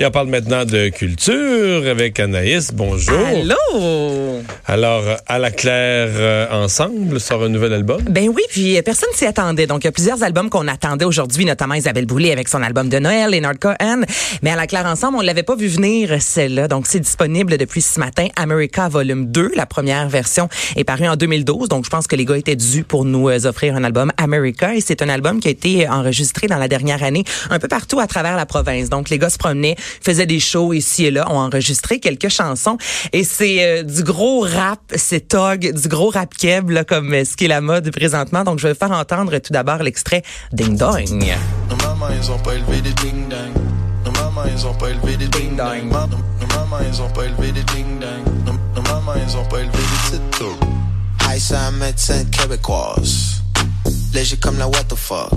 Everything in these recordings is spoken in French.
Et on parle maintenant de culture avec Anaïs. Bonjour. Allô? Alors, à la Claire euh, ensemble sort un nouvel album? Ben oui, puis euh, personne s'y attendait. Donc, il y a plusieurs albums qu'on attendait aujourd'hui, notamment Isabelle Boulay avec son album de Noël, Leonard Cohen. Mais à la Claire ensemble, on l'avait pas vu venir, celle-là. Donc, c'est disponible depuis ce matin. America Volume 2, la première version, est parue en 2012. Donc, je pense que les gars étaient dus pour nous euh, offrir un album America. Et c'est un album qui a été enregistré dans la dernière année un peu partout à travers la province. Donc, les gars se promenaient, faisaient des shows ici et là, ont enregistré quelques chansons. Et c'est euh, du gros rap, c'est tog, du gros rap keb, là, comme euh, ce qui est la mode présentement. Donc, je vais faire entendre tout d'abord l'extrait Ding Dong. Nos mamans, ils ont pas élevé des ding dang. Nos mamans, ils ont pas élevé des ding dang. Nos mamans, ils ont pas élevé des ding dang. Nos mamans, ils ont pas élevé des titres. Haïtien, médecin québécoise. Léger comme la what the fuck.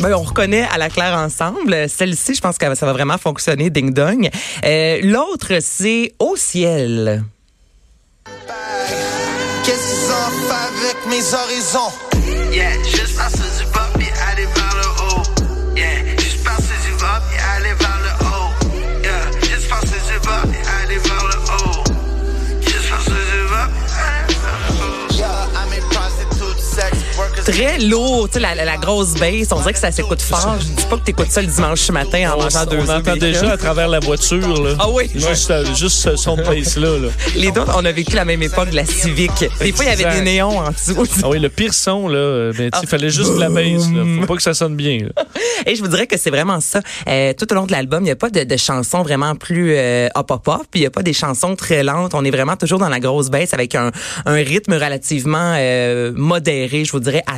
Ben, on reconnaît à la claire ensemble. Celle-ci, je pense que ça va vraiment fonctionner, ding dong. Euh, L'autre, c'est Au ciel. Qu'est-ce qu'ils ont fait avec mes horizons? Yeah, juste parce que Très lourd, tu sais, la, grosse bass. On dirait que ça s'écoute fort. Je dis pas que t'écoutes ça le dimanche matin en mangeant deux on entend déjà à travers la voiture. Là. Ah oui? Juste, euh, juste ce son de bass-là. Là. Les deux, on a vécu la même époque de la Civic. Des fois, il y avait des néons en dessous. Ah oui, le pire son, là, euh, ben, il Ah. fallait juste de la bass. Là. Faut pas que ça sonne bien. là. Et je vous dirais que c'est vraiment ça. Euh, tout au long de l'album, il n'y a pas de, de chansons vraiment plus euh, hop hop hop, puis il n'y a pas des chansons très lentes. On est vraiment toujours dans la grosse baisse avec un, un rythme relativement euh, modéré, je vous dirais, à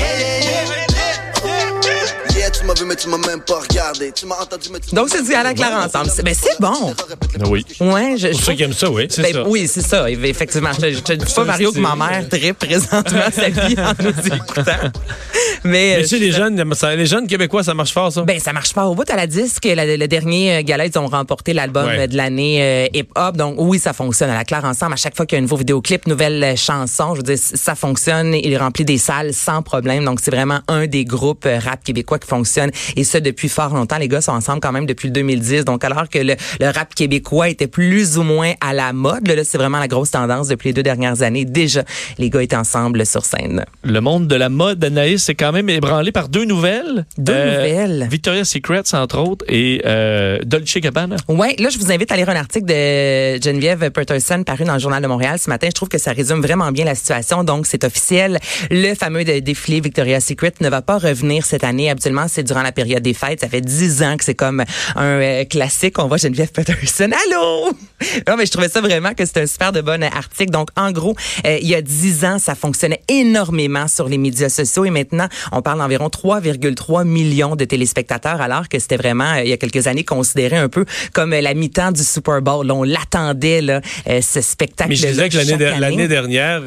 Mais tu m'as même pas regardé. Tu m'as entendu, mais tu Donc, c'est du à la claire ensemble. C'est- Ben, c'est bon. Oui. Ouais, je, je Pour ceux qui aiment ça, oui, c'est Ben, ça. Oui, c'est ça. Effectivement. Je, je te dis pas, Mario, que ma mère tripe présentement sa vie en nous écoutant. Mais, Mais euh, tu sais, les jeunes, ça- les jeunes québécois, ça marche fort, ça? Ben, ça marche pas au bout à la disque. La- le dernier euh, gala, ils ont remporté l'album Ouais. de l'année euh, hip-hop. Donc, oui, ça fonctionne à la claire ensemble. À chaque fois qu'il y a un nouveau vidéoclip, nouvelle chanson, je veux dire, ça fonctionne. Il remplit des salles sans problème. Donc, c'est vraiment un des groupes rap québécois qui fonctionne. Et ça, depuis fort longtemps. Les gars sont ensemble quand même depuis le 2010. Donc, alors que le, le rap québécois était plus ou moins à la mode, là, là, c'est vraiment la grosse tendance depuis les deux dernières années. Déjà, les gars étaient ensemble sur scène. Le monde de la mode, Anaïs, c'est quand même ébranlé par deux nouvelles. Deux nouvelles. Victoria's Secret, entre autres, et euh, Dolce Gabbana. Ouais, là, je vous invite à lire un article de Geneviève Peterson paru dans le Journal de Montréal ce matin. Je trouve que ça résume vraiment bien la situation. Donc, c'est officiel. Le fameux défilé Victoria's Secret ne va pas revenir cette année. Habituellement, c'est durant la période des fêtes. Ça fait dix ans que c'est comme un euh, classique. On voit Geneviève Peterson. Allô? Non, mais je trouvais ça vraiment que c'était un super de bon article. Donc, en gros, euh, il y a dix ans, ça fonctionnait énormément sur les médias sociaux et maintenant, on parle d'environ 3,3 millions de téléspectateurs alors que c'était vraiment, euh, il y a quelques années, considéré un peu comme la mi-temps du Super Bowl. Là, on l'attendait, là, ce spectacle. Mais je disais que l'année l'année dernière,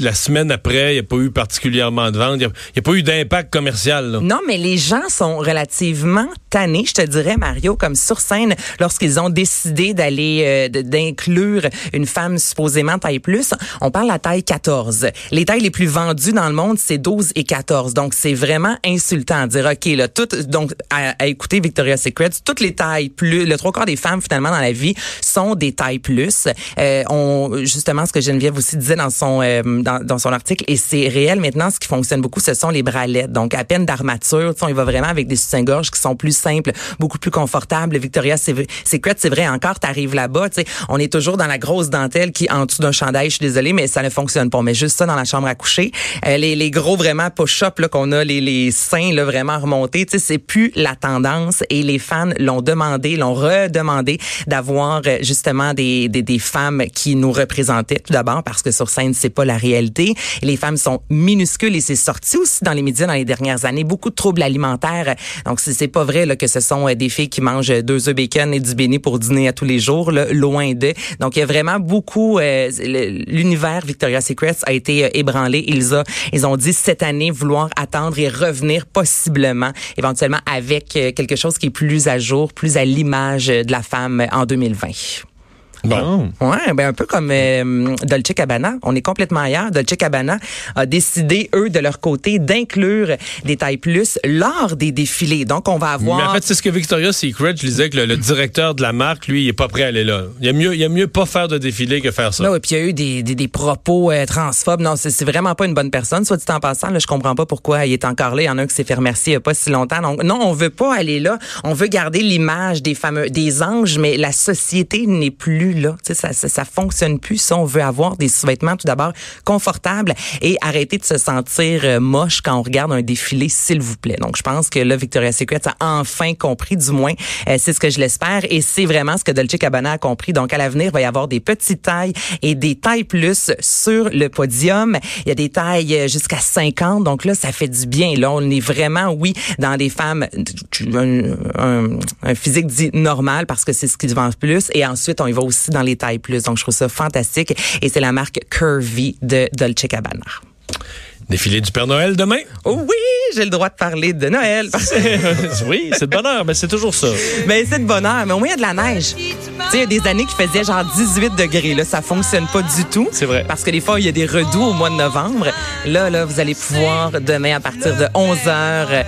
la semaine après, il n'y a pas eu particulièrement de ventes. Il n'y a, pas eu d'impact commercial. là. Non, mais les gens sont relativement tannés, je te dirais, Mario, comme sur scène, lorsqu'ils ont décidé d'aller, euh, de- d'inclure une femme supposément taille plus. On parle à taille 14. Les tailles les plus vendues dans le monde, c'est 12 et 14. Donc, c'est vraiment insultant de dire, OK, là, tout, donc, à, écouter Victoria's Secret, toutes les tailles plus, le trois quarts des femmes, finalement, dans la vie, sont des tailles plus. Euh, on, justement, ce que Geneviève aussi disait dans son, euh, dans, son article, et c'est réel maintenant, ce qui fonctionne beaucoup, ce sont les bralettes. Donc, à peine d'armature, on y va vraiment avec des soutiens-gorge qui sont plus simples, beaucoup plus confortables. Victoria Secret, c'est vrai encore, t'arrives là-bas, tu sais, on est toujours dans la grosse dentelle qui en dessous d'un chandail. Je suis désolée, mais ça ne fonctionne pas. Mais juste ça dans la chambre à coucher, euh, les, les gros vraiment push-up là qu'on a, les, les seins là vraiment remontés, tu sais, c'est plus la tendance et les fans l'ont demandé, l'ont redemandé d'avoir euh, justement des, des, des femmes qui nous représentaient tout d'abord parce que sur scène c'est pas la réalité. Les femmes sont minuscules et c'est sorti aussi dans les médias dans les dernières années. Beaucoup de troubles alimentaires. Donc c'est pas vrai là, que ce sont euh, des filles qui mangent deux œufs bacon et du béni pour dîner à tous les jours. Là, loin de. Donc il y a vraiment beaucoup. Euh, l'univers Victoria's Secret a été euh, ébranlé. Ils, ils ont dit cette année vouloir attendre et revenir possiblement, éventuellement avec quelque chose qui est plus à jour, plus à l'image de la femme en 2020. Bon. Ouais, ben un peu comme euh, Dolce Cabana. On est complètement ailleurs. Dolce Cabana a décidé, eux, de leur côté, d'inclure des tailles plus lors des défilés. Donc, on va avoir... Mais en fait, c'est ce que Victoria's Secret, je disais que le, directeur de la marque, lui, il est pas prêt à aller là. Il y a mieux, il y a mieux pas faire de défilé que faire ça. Non, et puis il y a eu des, des, des propos euh, transphobes. Non, c'est vraiment pas une bonne personne. Soit dit en passant, là, je comprends pas pourquoi il est encore là. Il y en a un qui s'est fait remercier il y a pas si longtemps. Donc, non, on veut pas aller là. On veut garder l'image des fameux, des anges, mais la société n'est plus Ça, ça, fonctionne plus. Si on veut avoir des sous-vêtements tout d'abord confortables et arrêter de se sentir euh, moche quand on regarde un défilé, s'il vous plaît. Donc, je pense que là, Victoria's Secret a enfin compris, du moins, euh, c'est ce que je l'espère, et c'est vraiment ce que Dolce Cabana a compris. Donc, à l'avenir, il va y avoir des petites tailles et des tailles plus sur le podium. Il y a des tailles euh, jusqu'à 50, donc là, ça fait du bien. Là, on est vraiment, oui, dans des femmes, un, physique dit normal parce que c'est ce qui vend plus, et ensuite, on y va aussi dans les taille plus. Donc, je trouve ça fantastique. Et c'est la marque Curvy de Dolce Gabbana. Défilé du Père Noël demain? Oh oui, j'ai le droit de parler de Noël. oui, c'est de bonheur, mais c'est toujours ça. Mais c'est de bonheur, mais au moins il y a de la neige. Tu sais, il y a des années qui faisaient genre 18 degrés. Là, ça fonctionne pas du tout. C'est vrai. Parce que des fois, il y a des redoux au mois de novembre. Là, là, vous allez pouvoir demain à partir de 11 heures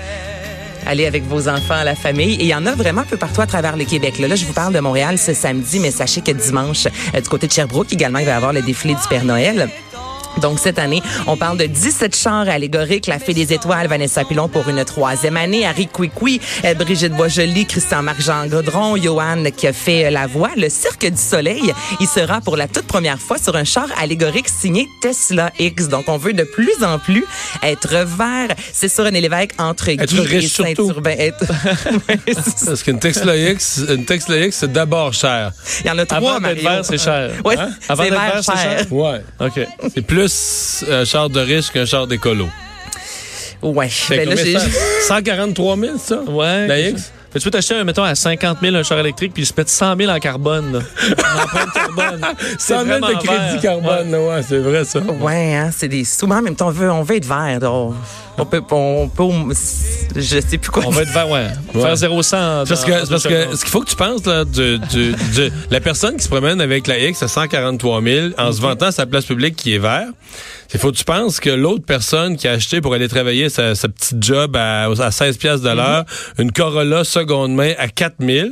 aller avec vos enfants la famille. Et il y en a vraiment un peu partout à travers le Québec. Là, là je vous parle de Montréal ce samedi, mais sachez que dimanche, euh, du côté de Sherbrooke, également, il va y avoir le défilé du Père Noël. Donc, cette année, on parle de 17 chars allégoriques. La Fée des Étoiles, Vanessa Pilon pour une troisième année. Harry Kwikwi, euh, Brigitte Boisjoli, Christian-Marc Jean Godron, Johan qui a fait euh, la voix. Le Cirque du Soleil, il sera pour la toute première fois sur un char allégorique signé Tesla X. Donc, on veut de plus en plus être vert. C'est sur René Lévesque entre être Guy riche et. Saint-Urbain. Être... Parce qu'une Tesla X, une Tesla X, c'est d'abord cher. il y en a trois, Avant d'être vert, c'est cher. Ouais, Hein? Avant d'être vert vert, c'est cher. cher. Ouais. OK. C'est plus un char de riche qu'un char d'écolo. Ouais. Ben là, combien j'ai- ça? 143 000, ça? Ouais. La X? Tu peux t'acheter, mettons, à 50 000 un char électrique, puis se pète 100 000 en carbone. Là. En empreinte carbone. 100 000 vraiment de crédit vert. carbone, là, ouais, c'est vrai, ça. Ouais, hein, c'est des sous. Mais en même temps, on veut, on veut être vert. donc On peut, on peut, je sais plus quoi. On va être vert, ouais. Ouais. Faire 0 100 Parce que, parce que ce qu'il faut que tu penses, là, du, du- du- la personne qui se promène avec la X à 143 000 en se vantant sa place publique qui est vert, il faut que tu penses que l'autre personne qui a acheté pour aller travailler sa, sa petite job à, à 16 piastres de l'heure, une Corolla seconde main à 4 000,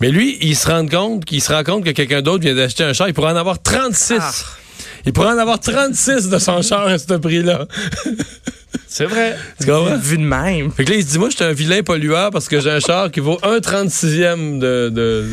mais lui, il se rend compte qu'il se rend compte que quelqu'un d'autre vient d'acheter un char, il pourrait en avoir 36. Ah. Il pourrait en avoir 36 de son char à ce prix-là. C'est vrai. Tu comprends? Vu de même. Fait que là, il se dit, moi, je suis un vilain pollueur parce que j'ai un char qui vaut un 36e de... de...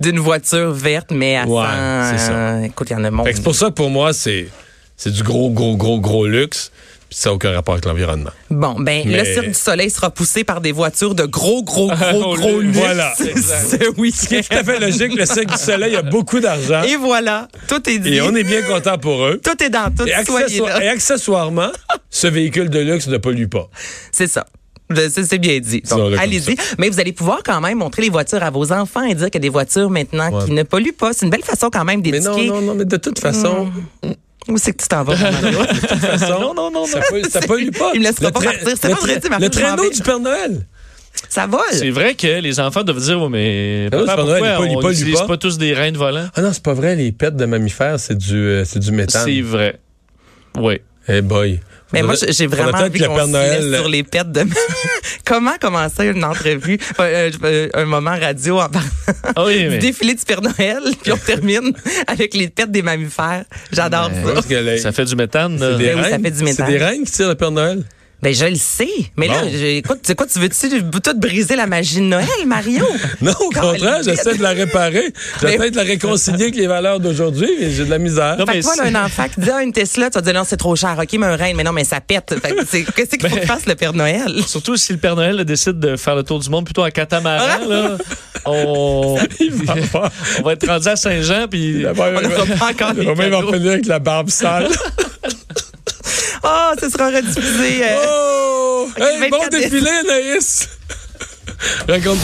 D'une voiture verte, mais à Ouais, 100, c'est ça. euh, écoute, il y en a. Fait que c'est pour ça que pour moi, c'est, c'est du gros, gros, gros, gros luxe. Puis ça n'a aucun rapport avec l'environnement. Bon, ben, Mais- le Cirque du Soleil sera poussé par des voitures de gros, gros, gros, Au gros luxe. Voilà. Ce week-end. Tout à fait logique. Le Cirque du Soleil a beaucoup d'argent. Et voilà. Tout est dit. Et on est bien content pour eux. Tout est dans tout. Et, et accessoirement, ce véhicule de luxe ne pollue pas. C'est ça. Je- C'est c'est bien dit. Allez-y. Mais vous allez pouvoir quand même montrer les voitures à vos enfants et dire qu'il y a des voitures maintenant Ouais. qui ne polluent pas. C'est une belle façon quand même Mais non, d'éduquer. non, non, mais de toute façon, Où c'est que tu t'en vas, Mario? de toute façon Non, non, non, ça, pollue, ça pollue pas. Il me laissera Le pas partir. C'est le vendredi, train- Mario, Le traîneau du Père Noël. Ça vole. C'est vrai que les enfants doivent dire, ouais, mais Ah oui, papa, c'est pas Noël, pourquoi il pollue on pas, il n'utilise pas. pas tous des reins de volant? Ah non, c'est pas vrai. Les pets de mammifères, c'est du, euh, c'est du méthane. C'est vrai. Oui. Eh boy. Mais moi, j'ai vraiment envie le qu'on Père se Noël. sur les pets de... Comment commencer une entrevue, euh, euh, un moment radio en parlant Ah oui, du défilé du Père Noël, puis on termine avec les pets des mammifères. J'adore Mais- ça. Les- ça fait du méthane. là. C'est des Ben oui, ça fait du C'est méthane. des reines qui tirent le Père Noël? Ben, je le sais. Mais là, Bon. écoute, tu sais quoi, tu veux-tu tout briser la magie de Noël, Mario? Non, au contraire, j'essaie de la réparer. J'essaie de la réconcilier avec les valeurs d'aujourd'hui, mais j'ai de la misère. Non, Fait mais que toi, là, c'est- un enfant qui dit, ah, une Tesla, tu vas dire, non, c'est trop cher. OK, mais un reine, mais non, mais ça pète. C'est- Qu'est-ce qu'il faut que fasse le Père Noël? Surtout si le Père Noël là, décide de faire le tour du monde plutôt en catamaran, là, on... Va on va être rendu à Saint-Jean, puis On n'aura pas encore les va revenir avec la barbe sale. Oh, ce sera rediffusé. euh, Oh! Hey, bon 24 défilé, Anaïs! Raconte pas